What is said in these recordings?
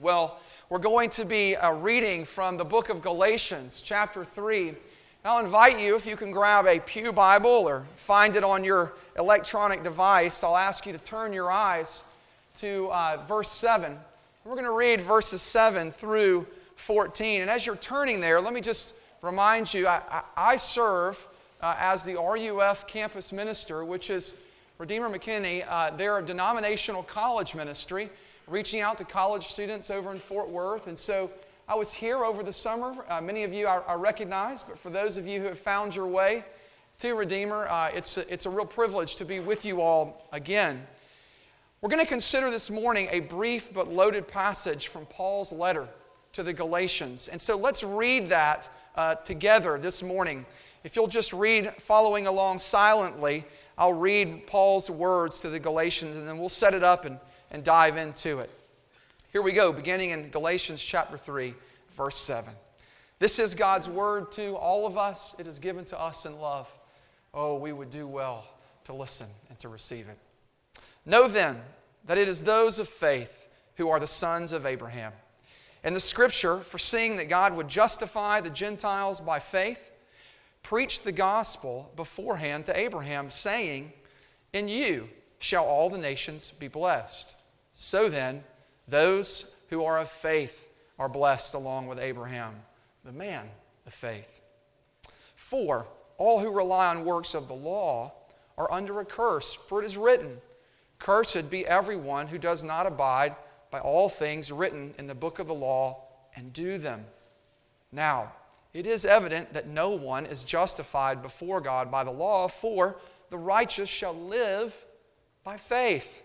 Well, we're going to be uh, reading from the book of Galatians, chapter 3. I'll invite you, if you can grab a Pew Bible or find it on your electronic device, I'll ask you to turn your eyes to uh, verse 7. We're going to read verses 7 through 14. And as you're turning there, let me just remind you I, I, I serve uh, as the RUF campus minister, which is Redeemer McKinney, uh, they're a denominational college ministry reaching out to college students over in Fort Worth. And so I was here over the summer. Uh, many of you I, I, recognize, but for those of you who have found your way to Redeemer, uh, it's, a, it's a real privilege to be with you all again. We're going to consider this morning a brief but loaded passage from Paul's letter to the Galatians. And so let's read that uh, together this morning. If you'll just read following along silently, I'll read Paul's words to the Galatians and then we'll set it up and, and dive into it. Here we go, beginning in Galatians chapter 3, verse 7. This is God's word to all of us. It is given to us in love. Oh, we would do well to listen and to receive it. Know then that it is those of faith who are the sons of Abraham. And the scripture, foreseeing that God would justify the Gentiles by faith, preached the gospel beforehand to Abraham, saying, In you shall all the nations be blessed. So then, those who are of faith are blessed along with Abraham, the man of faith. For all who rely on works of the law are under a curse, for it is written, Cursed be everyone who does not abide by all things written in the book of the law and do them. Now, it is evident that no one is justified before God by the law, for the righteous shall live by faith.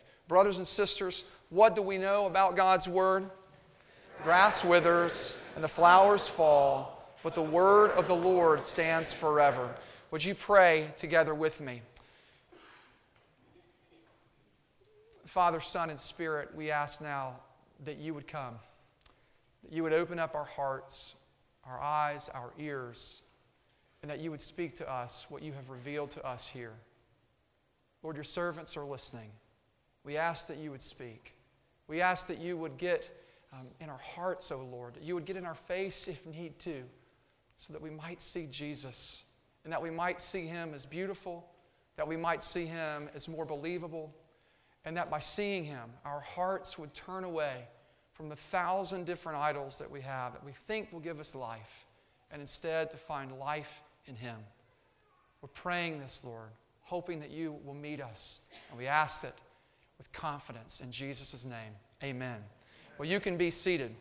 Brothers and sisters, what do we know about God's Word? The grass withers and the flowers fall, but the Word of the Lord stands forever. Would you pray together with me? Father, Son, and Spirit, we ask now that you would come, that you would open up our hearts our eyes, our ears, and that you would speak to us what you have revealed to us here. Lord, your servants are listening. We ask that you would speak. We ask that you would get um, in our hearts, O oh Lord, that you would get in our face if need to, so that we might see Jesus and that we might see him as beautiful, that we might see him as more believable, and that by seeing him, our hearts would turn away from the thousand different idols that we have that we think will give us life, and instead to find life in Him. We're praying this, Lord, hoping that you will meet us. And we ask it with confidence in Jesus' name. Amen. Well, you can be seated.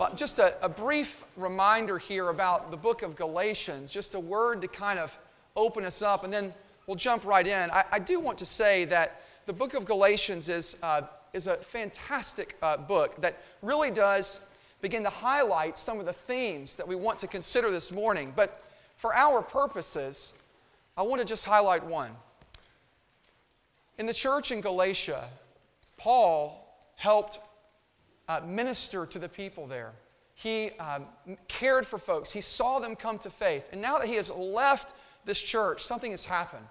But just a, a, brief reminder here about the book of Galatians, just a word to kind of open us up, and then we'll jump right in. I, I do want to say that the book of Galatians is uh, is a fantastic uh, book that really does begin to highlight some of the themes that we want to consider this morning. But for our purposes, I want to just highlight one. In the church in Galatia, Paul helped uh, minister to the people there. He um, cared for folks, he saw them come to faith. And now that he has left this church, something has happened.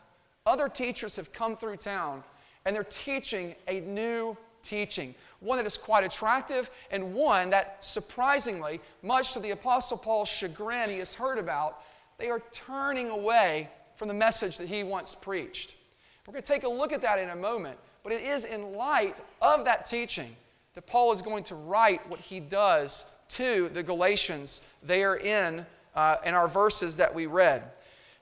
Other teachers have come through town and they're teaching a new teaching, one that is quite attractive, and one that, surprisingly, much to the Apostle Paul's chagrin, he has heard about, they are turning away from the message that he once preached. We're going to take a look at that in a moment, but it is in light of that teaching that Paul is going to write what he does to the Galatians there in, uh, in our verses that we read.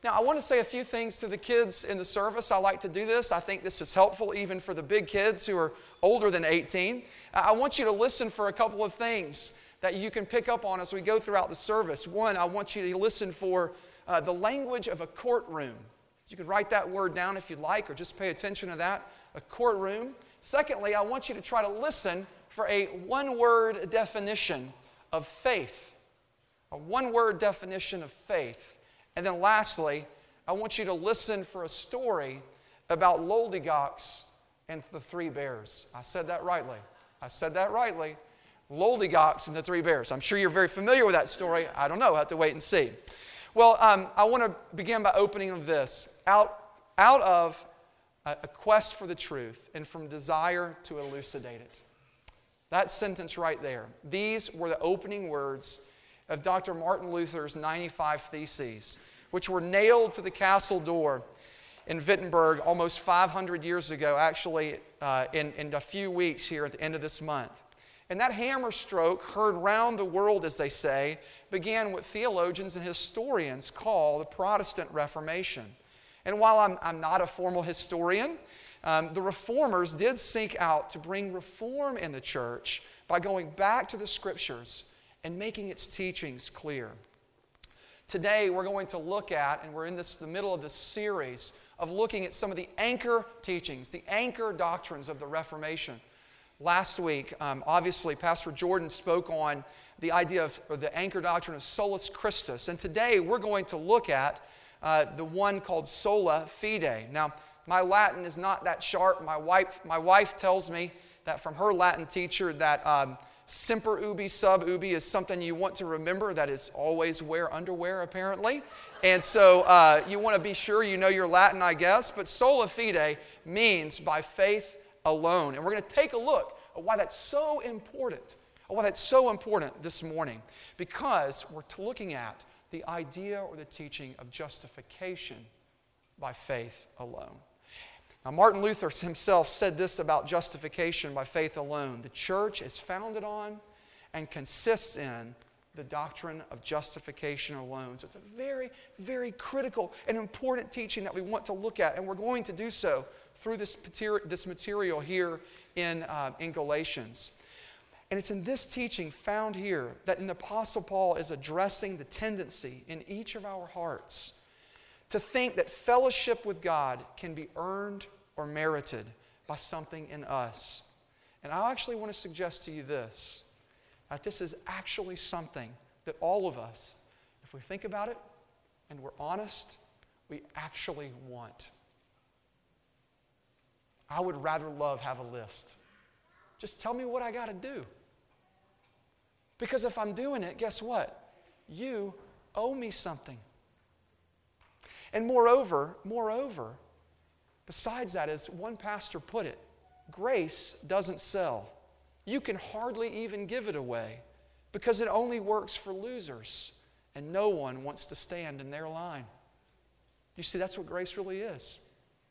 Now, I want to say a few things to the kids in the service. I like to do this. I think this is helpful even for the big kids who are older than 18. I want you to listen for a couple of things that you can pick up on as we go throughout the service. One, I want you to listen for uh, the language of a courtroom. You can write that word down if you'd like, or just pay attention to that a courtroom. Secondly, I want you to try to listen for a one word definition of faith. A one word definition of faith. And then lastly, I want you to listen for a story about Loldegox and the three bears. I said that rightly. I said that rightly. Loldegox and the three bears. I'm sure you're very familiar with that story. I don't know. I have to wait and see. Well, um, I want to begin by opening this. Out, out of a, a quest for the truth and from desire to elucidate it. That sentence right there. These were the opening words of Dr. Martin Luther's 95 Theses, which were nailed to the castle door in Wittenberg almost 500 years ago, actually, uh, in, in a few weeks here at the end of this month. And that hammer stroke, heard round the world, as they say, began what theologians and historians call the Protestant Reformation. And while I'm, I'm not a formal historian, um, the reformers did seek out to bring reform in the church by going back to the scriptures and making its teachings clear. Today, we're going to look at, and we're in this, the middle of this series of looking at some of the anchor teachings, the anchor doctrines of the Reformation. Last week, um, obviously, Pastor Jordan spoke on the idea of the anchor doctrine of solus Christus. And today, we're going to look at uh, the one called sola fide. Now, my Latin is not that sharp. My wife, my wife tells me that from her Latin teacher that um, semper ubi sub ubi is something you want to remember that is always wear underwear, apparently. And so uh, you want to be sure you know your Latin, I guess. But sola fide means by faith alone. And we're going to take a look at why that's so important, why that's so important this morning. Because we're looking at the idea or the teaching of justification by faith alone. Now, Martin Luther himself said this about justification by faith alone the church is founded on and consists in the doctrine of justification alone. So it's a very, very critical and important teaching that we want to look at, and we're going to do so through this, this material here in, uh, in Galatians. And it's in this teaching found here that the Apostle Paul is addressing the tendency in each of our hearts to think that fellowship with God can be earned or merited by something in us. And I actually want to suggest to you this that this is actually something that all of us, if we think about it and we're honest, we actually want. I would rather love have a list. Just tell me what I got to do. Because if I'm doing it, guess what? You owe me something. And moreover, moreover, besides that, as one pastor put it, grace doesn't sell. You can hardly even give it away because it only works for losers, and no one wants to stand in their line. You see, that's what grace really is.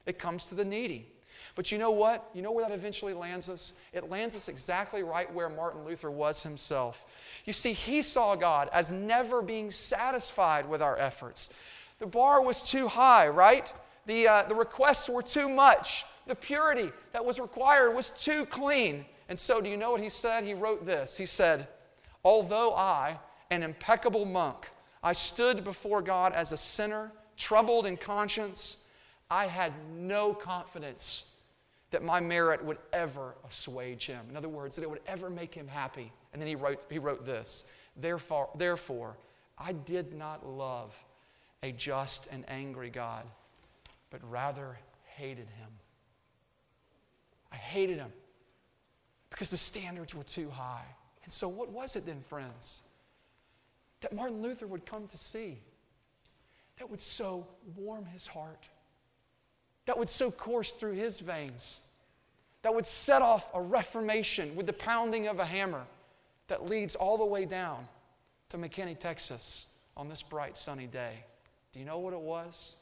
It comes to the needy. But you know what? You know where that eventually lands us? It lands us exactly right where Martin Luther was himself. You see, he saw God as never being satisfied with our efforts. The bar was too high, right? The, uh, the requests were too much. The purity that was required was too clean. And so, do you know what he said? He wrote this He said, Although I, an impeccable monk, I stood before God as a sinner, troubled in conscience, I had no confidence that my merit would ever assuage him. In other words, that it would ever make him happy. And then he wrote, he wrote this therefore, therefore, I did not love a just and angry God, but rather hated him. I hated him because the standards were too high. And so, what was it then, friends, that Martin Luther would come to see that would so warm his heart? That would so course through his veins, that would set off a reformation with the pounding of a hammer that leads all the way down to McKinney, Texas on this bright sunny day. Do you know what it was?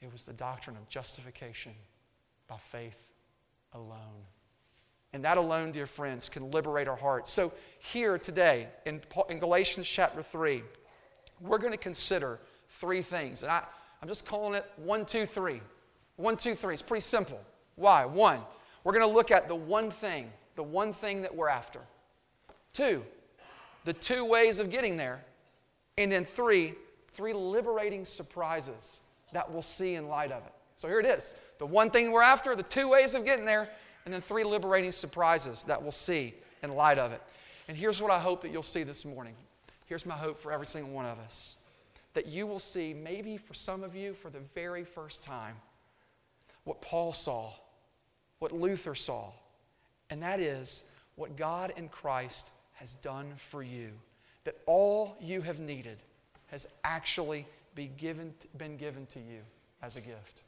It was the doctrine of justification by faith alone. And that alone, dear friends, can liberate our hearts. So, here today in, in Galatians chapter 3, we're going to consider three things. And I, I'm just calling it one, two, three. One, two, three. It's pretty simple. Why? One, we're going to look at the one thing, the one thing that we're after. Two, the two ways of getting there. And then three, three liberating surprises that we'll see in light of it. So here it is the one thing we're after, the two ways of getting there, and then three liberating surprises that we'll see in light of it. And here's what I hope that you'll see this morning. Here's my hope for every single one of us that you will see, maybe for some of you, for the very first time, what Paul saw, what Luther saw, and that is what God in Christ has done for you. That all you have needed has actually be given, been given to you as a gift.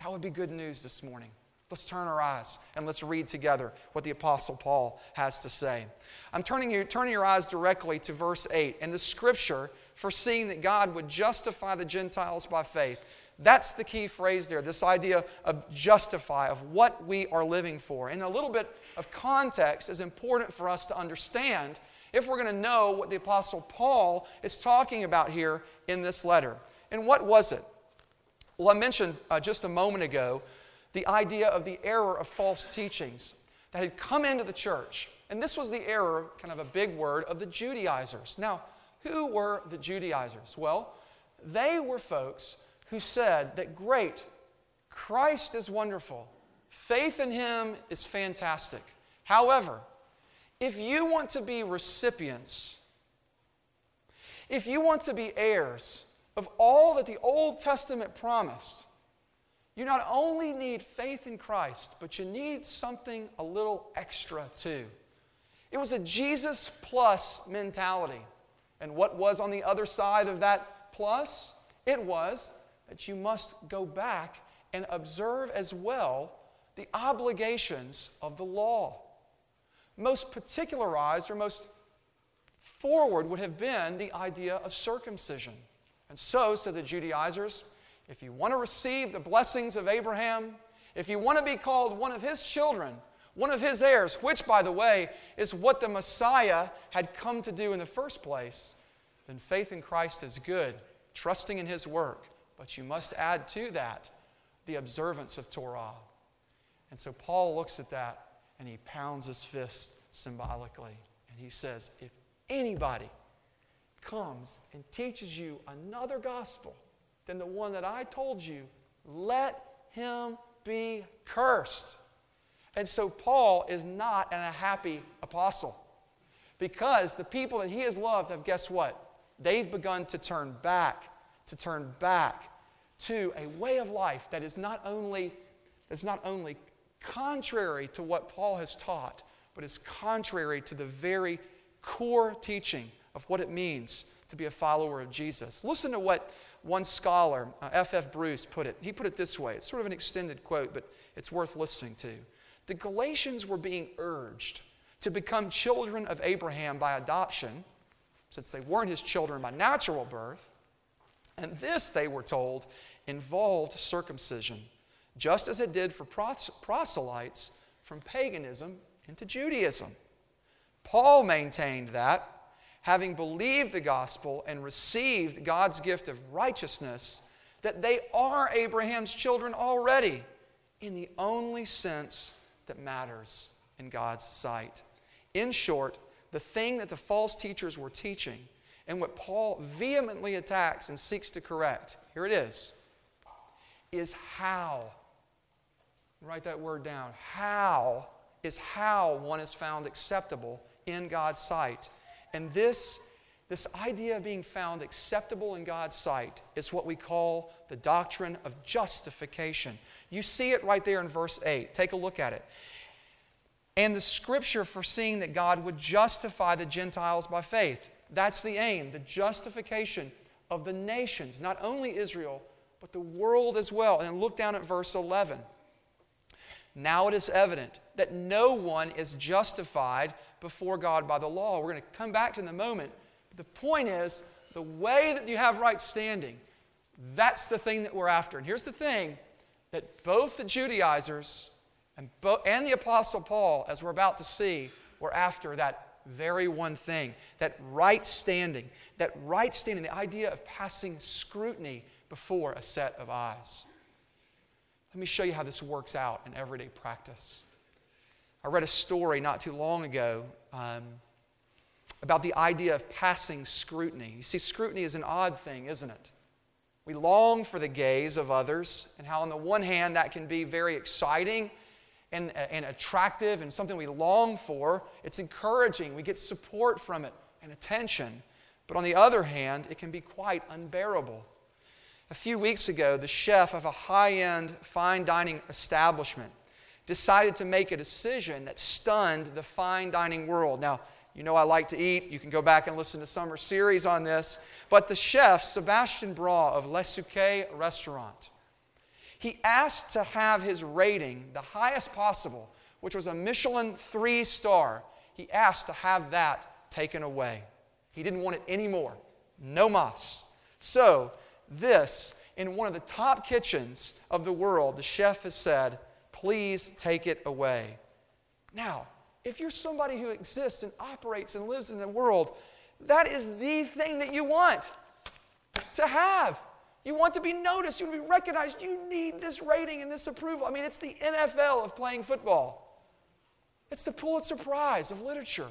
That would be good news this morning. Let's turn our eyes and let's read together what the Apostle Paul has to say. I'm turning, you, turning your eyes directly to verse 8 and the scripture foreseeing that God would justify the Gentiles by faith. That's the key phrase there, this idea of justify, of what we are living for. And a little bit of context is important for us to understand if we're going to know what the Apostle Paul is talking about here in this letter. And what was it? Well, I mentioned uh, just a moment ago the idea of the error of false teachings that had come into the church. And this was the error, kind of a big word, of the Judaizers. Now, who were the Judaizers? Well, they were folks who said that great, Christ is wonderful, faith in him is fantastic. However, if you want to be recipients, if you want to be heirs of all that the Old Testament promised, you not only need faith in Christ, but you need something a little extra too. It was a Jesus plus mentality. And what was on the other side of that plus? It was that you must go back and observe as well the obligations of the law. Most particularized or most forward would have been the idea of circumcision. And so, said the Judaizers, if you want to receive the blessings of Abraham, if you want to be called one of his children, one of his heirs, which, by the way, is what the Messiah had come to do in the first place, then faith in Christ is good, trusting in his work. But you must add to that the observance of Torah. And so Paul looks at that and he pounds his fist symbolically. And he says, If anybody comes and teaches you another gospel, than the one that I told you, let him be cursed. And so Paul is not an, a happy apostle because the people that he has loved have, guess what? They've begun to turn back, to turn back to a way of life that is not only, that's not only contrary to what Paul has taught, but is contrary to the very core teaching of what it means to be a follower of Jesus. Listen to what one scholar, F.F. Uh, F. Bruce, put it. He put it this way. It's sort of an extended quote, but it's worth listening to. The Galatians were being urged to become children of Abraham by adoption, since they weren't his children by natural birth. And this, they were told, involved circumcision, just as it did for proselytes from paganism into Judaism. Paul maintained that having believed the gospel and received God's gift of righteousness, that they are Abraham's children already in the only sense that matters in God's sight. In short, the thing that the false teachers were teaching and what Paul vehemently attacks and seeks to correct, here it is, is how. Write that word down. How is how one is found acceptable in God's sight. And this, this idea of being found acceptable in God's sight is what we call the doctrine of justification. You see it right there in verse 8. Take a look at it. And the scripture foreseeing that God would justify the Gentiles by faith. That's the aim, the justification of the nations, not only Israel, but the world as well. And look down at verse 11. Now it is evident that no one is justified before God by the law. We're going to come back to in a moment. The point is, the way that you have right standing, that's the thing that we're after. And here's the thing that both the Judaizers and, bo- and the Apostle Paul, as we're about to see, were after that very one thing that right standing. That right standing, the idea of passing scrutiny before a set of eyes. Let me show you how this works out in everyday practice. I read a story not too long ago um, about the idea of passing scrutiny. You see, scrutiny is an odd thing, isn't it? We long for the gaze of others, and how, on the one hand, that can be very exciting and, and attractive and something we long for. It's encouraging. We get support from it and attention. But on the other hand, it can be quite unbearable. A few weeks ago, the chef of a high end fine dining establishment decided to make a decision that stunned the fine dining world. Now, you know I like to eat. You can go back and listen to summer series on this. But the chef, Sebastian Bras of Le Suquet Restaurant, he asked to have his rating the highest possible, which was a Michelin three star. He asked to have that taken away. He didn't want it anymore. No mas. So, this, in one of the top kitchens of the world, the chef has said, please take it away. Now, if you're somebody who exists and operates and lives in the world, that is the thing that you want to have. You want to be noticed, you want to be recognized. You need this rating and this approval. I mean, it's the NFL of playing football, it's the Pulitzer Prize of literature.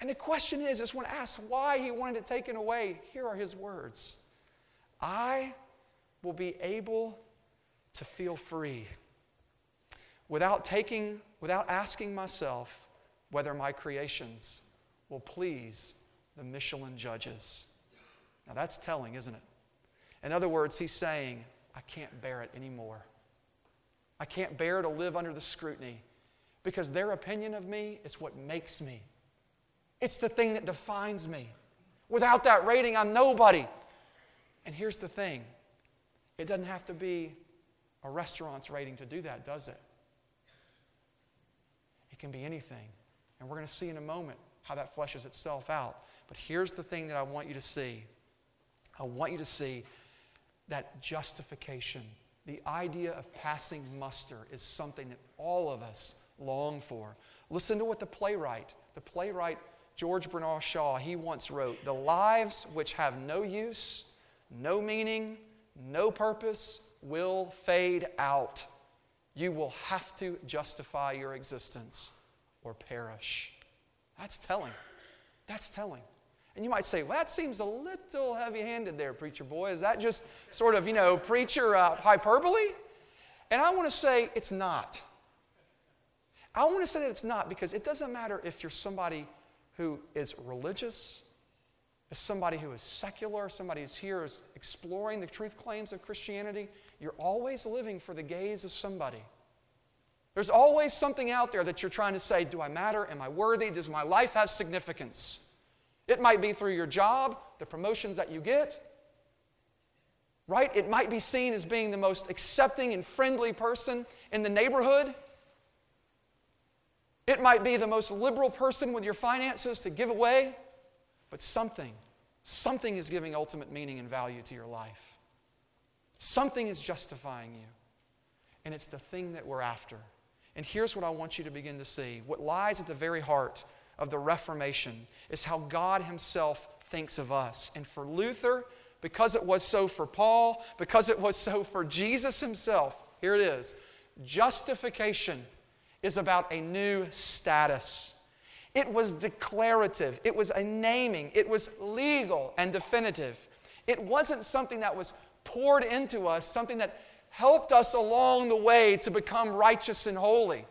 And the question is, is when asked why he wanted it taken away, here are his words I will be able to feel free without taking, without asking myself whether my creations will please the Michelin judges. Now that's telling, isn't it? In other words, he's saying, I can't bear it anymore. I can't bear to live under the scrutiny because their opinion of me is what makes me. It's the thing that defines me. Without that rating, I'm nobody. And here's the thing it doesn't have to be a restaurant's rating to do that, does it? It can be anything. And we're going to see in a moment how that fleshes itself out. But here's the thing that I want you to see I want you to see that justification, the idea of passing muster, is something that all of us long for. Listen to what the playwright, the playwright George Bernard Shaw, he once wrote The lives which have no use, no meaning, no purpose will fade out. You will have to justify your existence or perish. That's telling. That's telling. And you might say, well, that seems a little heavy handed there, preacher boy. Is that just sort of, you know, preacher uh, hyperbole? And I want to say it's not. I want to say that it's not because it doesn't matter if you're somebody who is religious, if somebody who is secular, somebody who's here is exploring the truth claims of Christianity, you're always living for the gaze of somebody. There's always something out there that you're trying to say, do I matter? Am I worthy? Does my life have significance? It might be through your job, the promotions that you get, right? It might be seen as being the most accepting and friendly person in the neighborhood. It might be the most liberal person with your finances to give away, but something Something is giving ultimate meaning and value to your life. Something is justifying you. And it's the thing that we're after. And here's what I want you to begin to see what lies at the very heart of the Reformation is how God Himself thinks of us. And for Luther, because it was so for Paul, because it was so for Jesus Himself, here it is justification is about a new status. It was declarative, it was a naming, it was legal and definitive. It wasn't something that was poured into us, something that helped us along the way to become righteous and holy.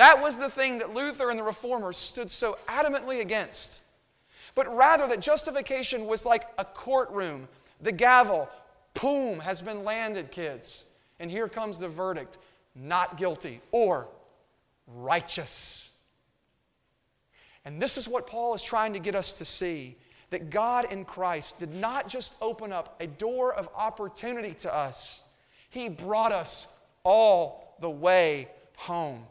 That was the thing that Luther and the Reformers stood so adamantly against. But rather, that justification was like a courtroom. The gavel, boom, has been landed, kids. And here comes the verdict not guilty or righteous. And this is what Paul is trying to get us to see that God in Christ did not just open up a door of opportunity to us, He brought us all the way home.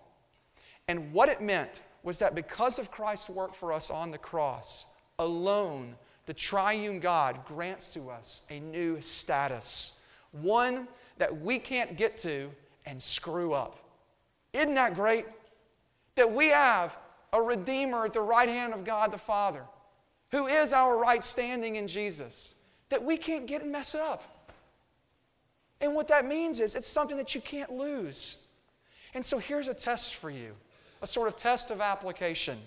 And what it meant was that because of Christ's work for us on the cross, alone, the triune God grants to us a new status, one that we can't get to and screw up. Isn't that great? That we have a Redeemer at the right hand of God the Father, who is our right standing in Jesus, that we can't get and mess up. And what that means is it's something that you can't lose. And so here's a test for you a sort of test of application.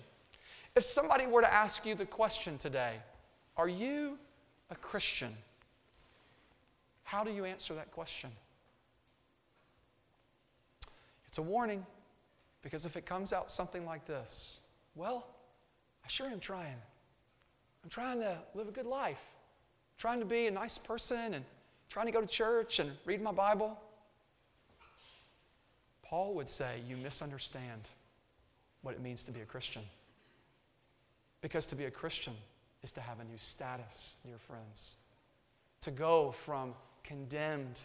If somebody were to ask you the question today, Are you a Christian? How do you answer that question? It's a warning because if it comes out something like this, well, I sure am trying. I'm trying to live a good life, I'm trying to be a nice person and trying to go to church and read my Bible. Paul would say, You misunderstand what it means to be a Christian. Because to be a Christian is to have a new status, dear friends. To go from condemned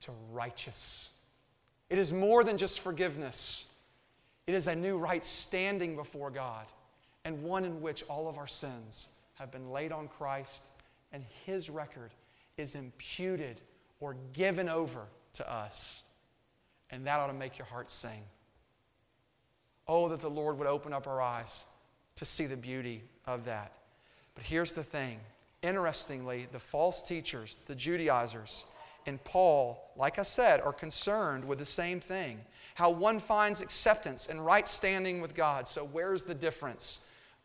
to righteous. It is more than just forgiveness, it is a new right standing before God, and one in which all of our sins have been laid on Christ, and His record is imputed or given over to us. And that ought to make your heart sing. Oh, that the Lord would open up our eyes to see the beauty of that. But here's the thing interestingly, the false teachers, the Judaizers, and Paul, like I said, are concerned with the same thing how one finds acceptance and right standing with God. So, where's the difference?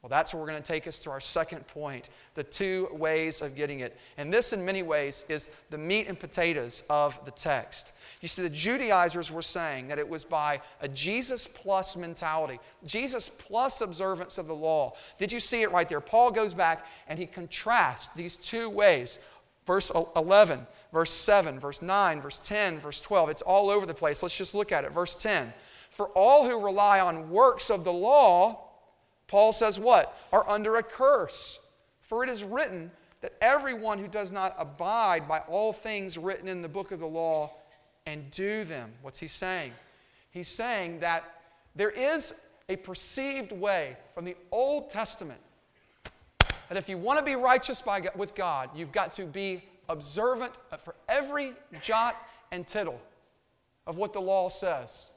Well, that's where we're going to take us to our second point the two ways of getting it. And this, in many ways, is the meat and potatoes of the text. You see, the Judaizers were saying that it was by a Jesus plus mentality, Jesus plus observance of the law. Did you see it right there? Paul goes back and he contrasts these two ways. Verse 11, verse 7, verse 9, verse 10, verse 12. It's all over the place. Let's just look at it. Verse 10. For all who rely on works of the law, Paul says what? Are under a curse. For it is written that everyone who does not abide by all things written in the book of the law and do them. What's he saying? He's saying that there is a perceived way from the Old Testament that if you want to be righteous by, with God, you've got to be observant for every jot and tittle of what the law says.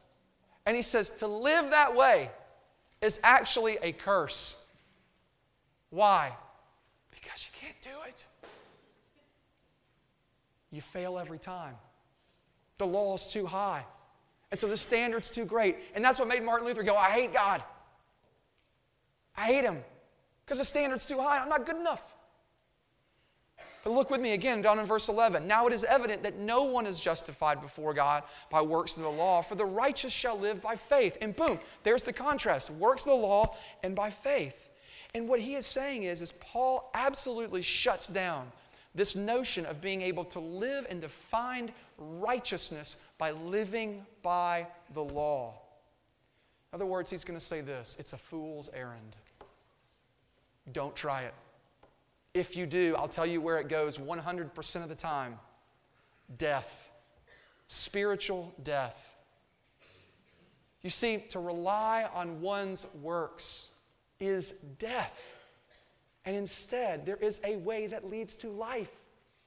And he says to live that way is actually a curse. Why? Because you can't do it. You fail every time. The law is too high. And so the standard's too great. And that's what made Martin Luther go, I hate God. I hate him because the standard's too high. I'm not good enough. But look with me again down in verse 11. Now it is evident that no one is justified before God by works of the law, for the righteous shall live by faith. And boom, there's the contrast works of the law and by faith. And what he is saying is, is Paul absolutely shuts down this notion of being able to live and to find righteousness by living by the law. In other words, he's going to say this it's a fool's errand. Don't try it. If you do, I'll tell you where it goes 100% of the time death, spiritual death. You see, to rely on one's works is death. And instead, there is a way that leads to life.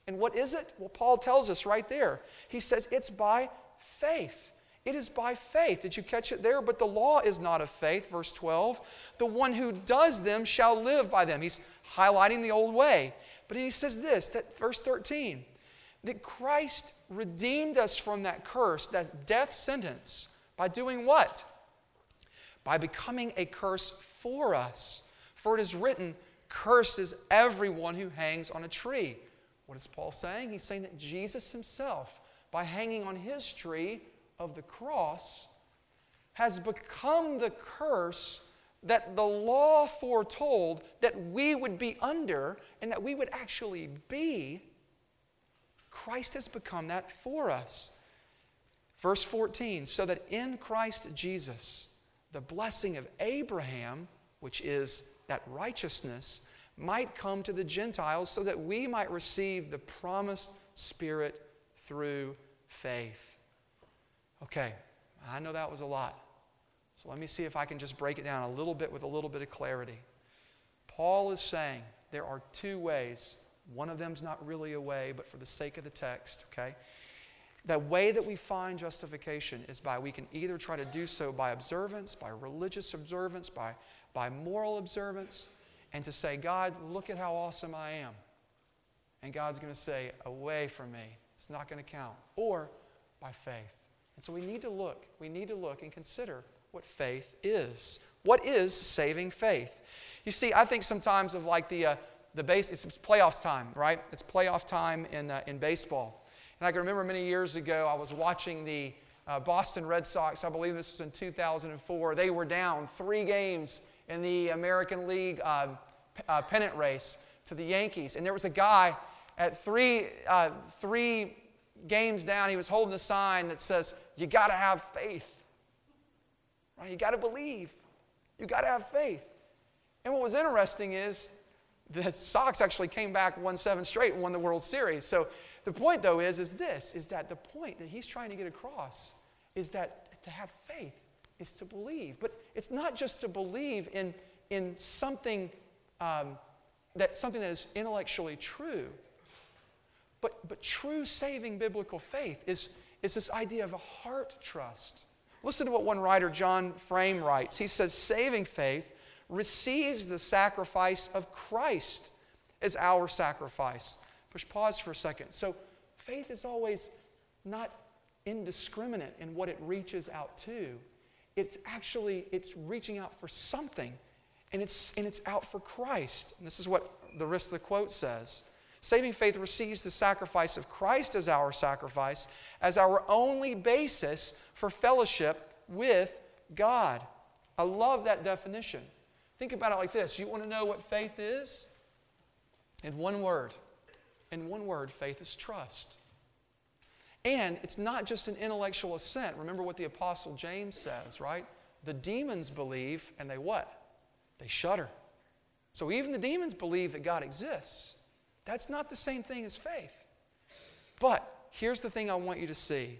And what is it? Well, Paul tells us right there. He says it's by faith. It is by faith. Did you catch it there? But the law is not of faith, verse 12. The one who does them shall live by them. He's highlighting the old way. But he says this, that verse 13, that Christ redeemed us from that curse, that death sentence, by doing what? By becoming a curse for us. For it is written, Cursed is everyone who hangs on a tree. What is Paul saying? He's saying that Jesus himself, by hanging on his tree of the cross, has become the curse that the law foretold that we would be under and that we would actually be. Christ has become that for us. Verse 14, so that in Christ Jesus, the blessing of Abraham, which is that righteousness might come to the Gentiles so that we might receive the promised Spirit through faith. Okay, I know that was a lot. So let me see if I can just break it down a little bit with a little bit of clarity. Paul is saying there are two ways. One of them's not really a way, but for the sake of the text, okay? The way that we find justification is by we can either try to do so by observance, by religious observance, by by moral observance and to say, God, look at how awesome I am. And God's going to say, away from me. It's not going to count. Or by faith. And so we need to look. We need to look and consider what faith is. What is saving faith? You see, I think sometimes of like the, uh, the base, it's, it's playoffs time, right? It's playoff time in, uh, in baseball. And I can remember many years ago, I was watching the uh, Boston Red Sox, I believe this was in 2004, they were down three games in the American League uh, uh, pennant race to the Yankees. And there was a guy at three, uh, three games down, he was holding a sign that says, You got to have faith. Right? You got to believe. You got to have faith. And what was interesting is the Sox actually came back, won seven straight, and won the World Series. So the point, though, is, is this, is that the point that he's trying to get across is that to have faith is to believe. But it's not just to believe in, in something, um, that, something that is intellectually true. But, but true saving biblical faith is, is this idea of a heart trust. Listen to what one writer, John Frame, writes. He says, Saving faith receives the sacrifice of Christ as our sacrifice. Push pause for a second. So, faith is always not indiscriminate in what it reaches out to. It's actually it's reaching out for something, and it's and it's out for Christ. And this is what the rest of the quote says. Saving faith receives the sacrifice of Christ as our sacrifice, as our only basis for fellowship with God. I love that definition. Think about it like this you want to know what faith is? In one word. In one word, faith is trust. And it's not just an intellectual assent. Remember what the Apostle James says, right? The demons believe and they what? They shudder. So even the demons believe that God exists. That's not the same thing as faith. But here's the thing I want you to see.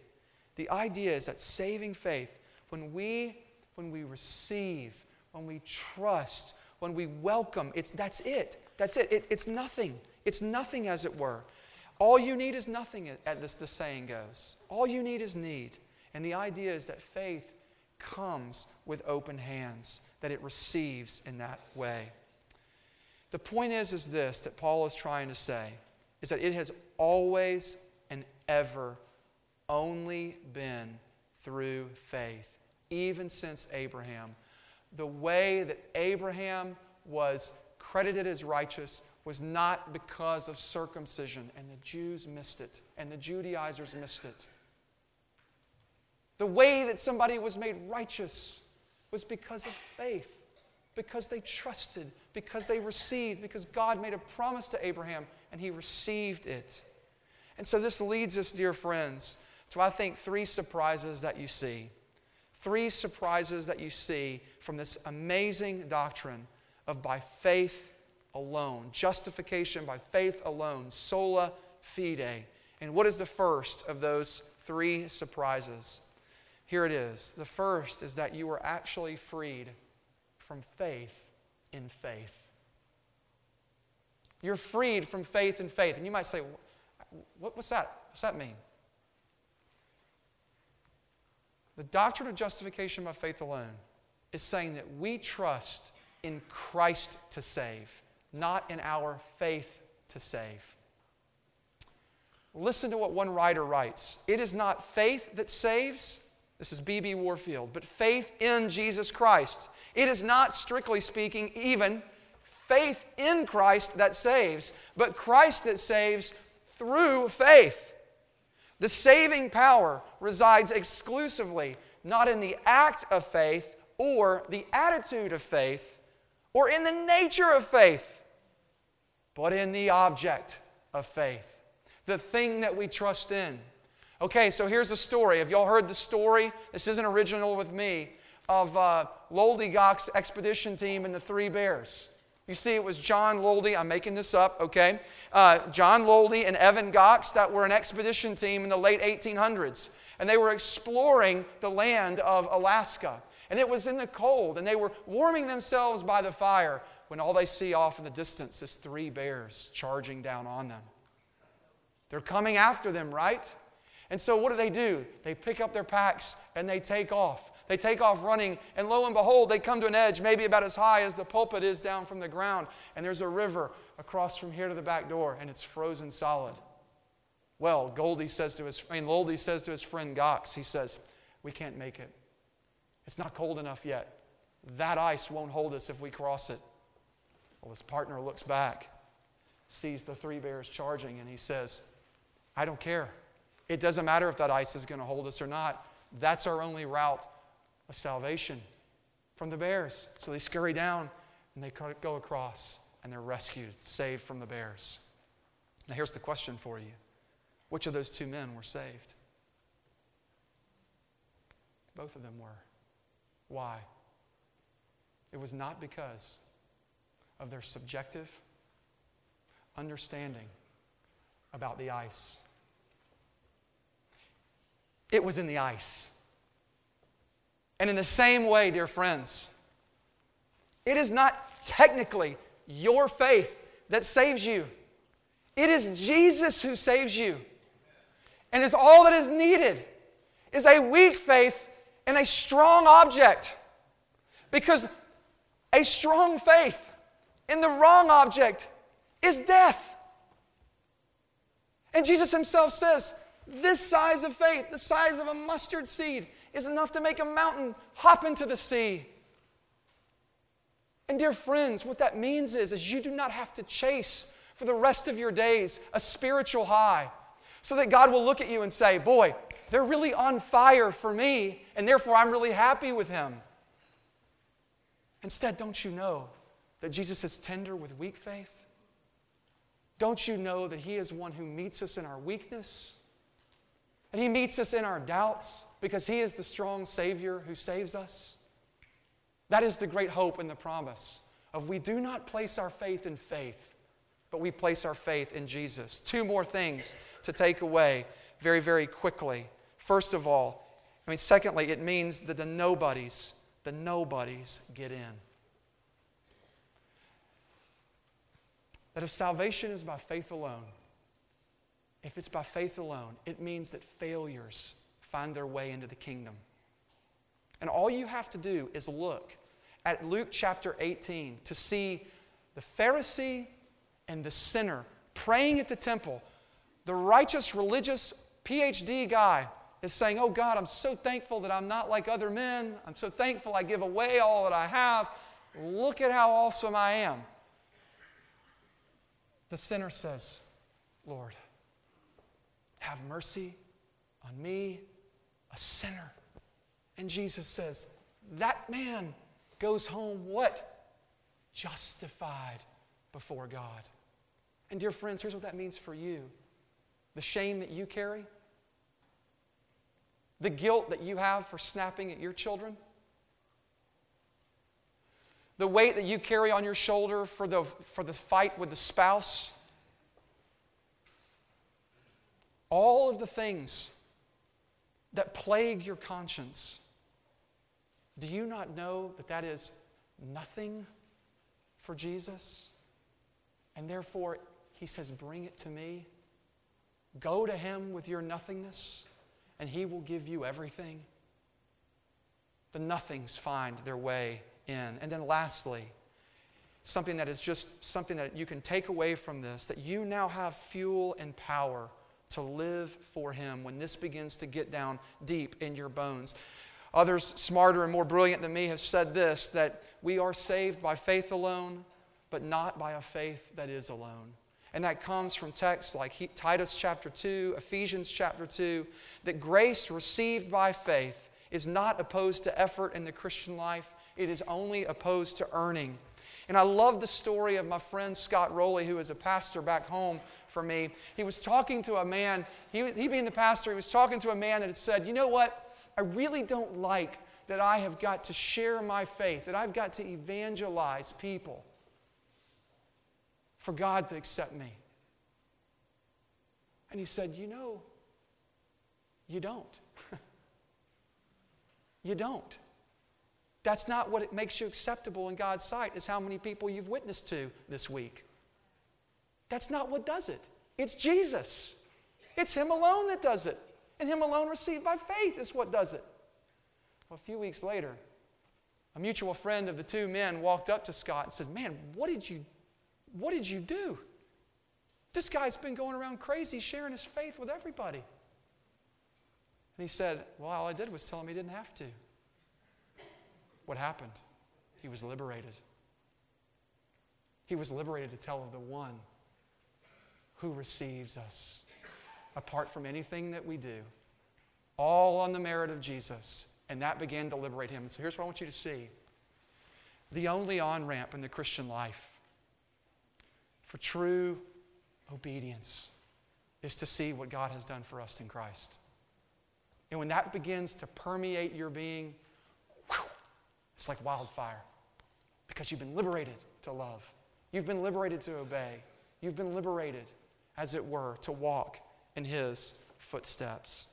The idea is that saving faith, when we when we receive, when we trust, when we welcome, it's that's it. That's it. it it's nothing. It's nothing as it were. All you need is nothing, as the saying goes. All you need is need. And the idea is that faith comes with open hands, that it receives in that way. The point is, is this that Paul is trying to say is that it has always and ever only been through faith, even since Abraham. The way that Abraham was credited as righteous was not because of circumcision, and the Jews missed it, and the Judaizers missed it. The way that somebody was made righteous was because of faith, because they trusted, because they received, because God made a promise to Abraham and he received it. And so this leads us, dear friends, to I think three surprises that you see. Three surprises that you see from this amazing doctrine of by faith alone, justification by faith alone, sola fide. And what is the first of those three surprises? Here it is. The first is that you were actually freed from faith in faith. You're freed from faith in faith. And you might say, what's that? What's that mean? The doctrine of justification by faith alone is saying that we trust in Christ to save not in our faith to save. Listen to what one writer writes It is not faith that saves, this is B.B. Warfield, but faith in Jesus Christ. It is not, strictly speaking, even faith in Christ that saves, but Christ that saves through faith. The saving power resides exclusively not in the act of faith or the attitude of faith or in the nature of faith but in the object of faith, the thing that we trust in. Okay, so here's a story. Have y'all heard the story? This isn't original with me of uh, Loldy expedition team and the Three Bears. You see, it was John Loldy, I'm making this up, okay? Uh, John Loldy and Evan Gox that were an expedition team in the late 1800s. And they were exploring the land of Alaska. And it was in the cold, and they were warming themselves by the fire when all they see off in the distance is three bears charging down on them. They're coming after them, right? And so what do they do? They pick up their packs and they take off. They take off running, and lo and behold, they come to an edge maybe about as high as the pulpit is down from the ground. And there's a river across from here to the back door, and it's frozen solid. Well, Goldie says to his, I mean, Loldy says to his friend Gox, he says, We can't make it. It's not cold enough yet. That ice won't hold us if we cross it. Well, his partner looks back, sees the three bears charging, and he says, I don't care. It doesn't matter if that ice is going to hold us or not. That's our only route of salvation from the bears. So they scurry down and they go across and they're rescued, saved from the bears. Now, here's the question for you Which of those two men were saved? Both of them were. Why? It was not because of their subjective understanding about the ice. It was in the ice. And in the same way, dear friends, it is not technically your faith that saves you. It is Jesus who saves you. And is all that is needed is a weak faith and a strong object. Because a strong faith in the wrong object is death. And Jesus himself says, This size of faith, the size of a mustard seed, is enough to make a mountain hop into the sea. And dear friends, what that means is, is you do not have to chase for the rest of your days a spiritual high so that God will look at you and say, Boy, they're really on fire for me, and therefore I'm really happy with him. Instead, don't you know that Jesus is tender with weak faith? Don't you know that He is one who meets us in our weakness? And He meets us in our doubts because He is the strong Savior who saves us? That is the great hope and the promise of we do not place our faith in faith, but we place our faith in Jesus. Two more things to take away very, very quickly. First of all, I mean, secondly, it means that the nobodies, the nobodies get in. That if salvation is by faith alone, if it's by faith alone, it means that failures find their way into the kingdom. And all you have to do is look at Luke chapter 18 to see the Pharisee and the sinner praying at the temple. The righteous, religious PhD guy is saying, Oh God, I'm so thankful that I'm not like other men. I'm so thankful I give away all that I have. Look at how awesome I am. The sinner says, Lord, have mercy on me, a sinner. And Jesus says, That man goes home what? Justified before God. And dear friends, here's what that means for you the shame that you carry, the guilt that you have for snapping at your children, the weight that you carry on your shoulder for the, for the fight with the spouse, all of the things that plague your conscience, do you not know that that is nothing for Jesus? And therefore, he says, Bring it to me. Go to him with your nothingness, and he will give you everything. The nothings find their way in. And then lastly, something that is just something that you can take away from this that you now have fuel and power to live for Him when this begins to get down deep in your bones. Others, smarter and more brilliant than me, have said this that we are saved by faith alone, but not by a faith that is alone. And that comes from texts like Titus chapter 2, Ephesians chapter 2, that grace received by faith is not opposed to effort in the Christian life, it is only opposed to earning. And I love the story of my friend Scott Rowley, who is a pastor back home for me. He was talking to a man, he, he being the pastor, he was talking to a man that had said, You know what? I really don't like that I have got to share my faith, that I've got to evangelize people for God to accept me. And he said, You know, you don't. you don't. That's not what it makes you acceptable in God's sight, is how many people you've witnessed to this week. That's not what does it. It's Jesus. It's Him alone that does it. And Him alone received by faith is what does it. Well, a few weeks later, a mutual friend of the two men walked up to Scott and said, Man, what did you, what did you do? This guy's been going around crazy sharing his faith with everybody. And he said, Well, all I did was tell him he didn't have to. What happened? He was liberated. He was liberated to tell of the one who receives us apart from anything that we do. all on the merit of Jesus. And that began to liberate him. So here's what I want you to see the only on ramp in the Christian life for true obedience is to see what God has done for us in Christ. And when that begins to permeate your being, it's like wildfire because you've been liberated to love. You've been liberated to obey. You've been liberated, as it were, to walk in His footsteps.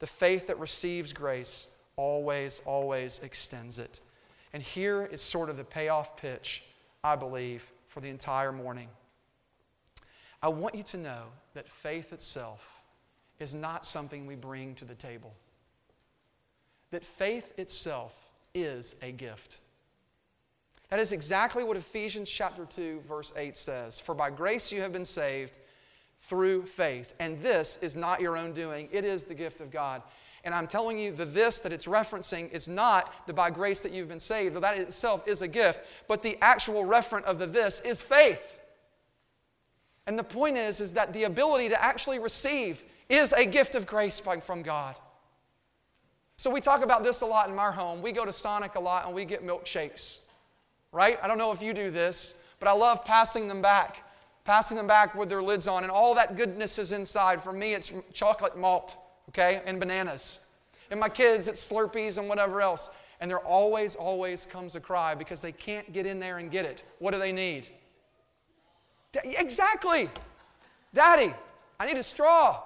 The faith that receives grace always, always extends it. And here is sort of the payoff pitch, I believe, for the entire morning. I want you to know that faith itself is not something we bring to the table, that faith itself is a gift. That is exactly what Ephesians chapter 2 verse 8 says. For by grace you have been saved through faith, and this is not your own doing, it is the gift of God. And I'm telling you, the this that it's referencing is not the by grace that you've been saved, though that itself is a gift, but the actual referent of the this is faith. And the point is, is that the ability to actually receive is a gift of grace from God. So we talk about this a lot in our home. We go to Sonic a lot and we get milkshakes, right? I don't know if you do this, but I love passing them back, passing them back with their lids on, and all that goodness is inside. For me, it's chocolate malt okay, and bananas. And my kids, it's Slurpees and whatever else. And there always, always comes a cry because they can't get in there and get it. What do they need? Exactly. Daddy, I need a straw.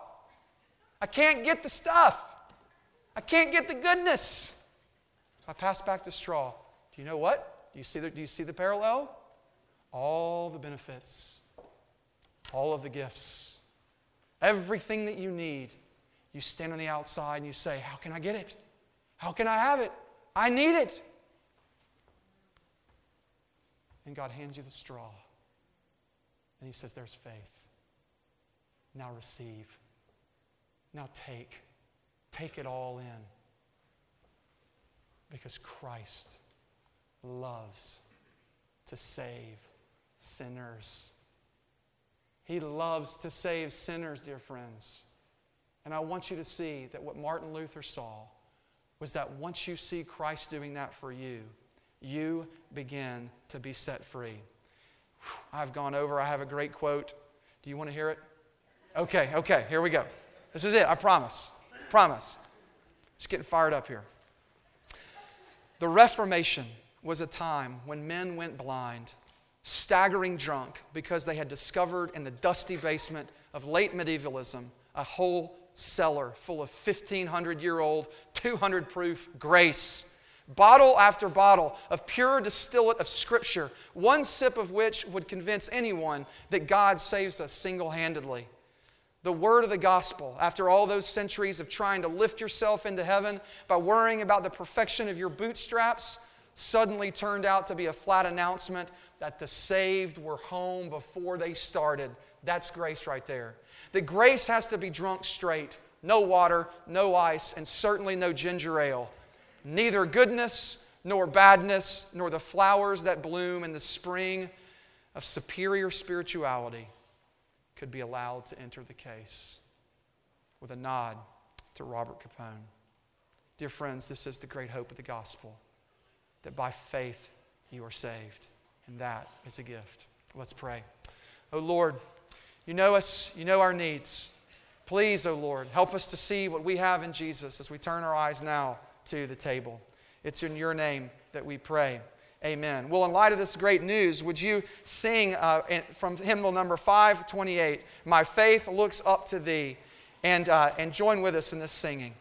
I can't get the stuff. I can't get the goodness. So I pass back the straw. Do you know what? Do you see the, do you see the parallel? All the benefits, all of the gifts, everything that you need you stand on the outside and you say, How can I get it? How can I have it? I need it. And God hands you the straw. And He says, There's faith. Now receive. Now take. Take it all in. Because Christ loves to save sinners. He loves to save sinners, dear friends. And I want you to see that what Martin Luther saw was that once you see Christ doing that for you, you begin to be set free. I've gone over, I have a great quote. Do you want to hear it? Okay, okay, here we go. This is it, I promise. Promise. Just getting fired up here. The Reformation was a time when men went blind, staggering drunk, because they had discovered in the dusty basement of late medievalism a whole cellar full of 1,500 year old, 200 proof grace. Bottle after bottle of pure distillate of Scripture, one sip of which would convince anyone that God saves us single handedly. The word of the gospel, after all those centuries of trying to lift yourself into heaven by worrying about the perfection of your bootstraps, suddenly turned out to be a flat announcement that the saved were home before they started. That's grace right there. The grace has to be drunk straight no water, no ice, and certainly no ginger ale. Neither goodness nor badness, nor the flowers that bloom in the spring of superior spirituality could be allowed to enter the case. With a nod to Robert Capon. Dear friends, this is the great hope of the gospel that by faith you are saved, and that is a gift. Let's pray. Oh Lord, you know us, you know our needs. Please, O oh Lord, help us to see what we have in Jesus as we turn our eyes now to the table. It's in your name that we pray. Amen. Well, in light of this great news, would you sing uh, from hymnal number 528, My Faith Looks Up to Thee, and, uh, and join with us in this singing?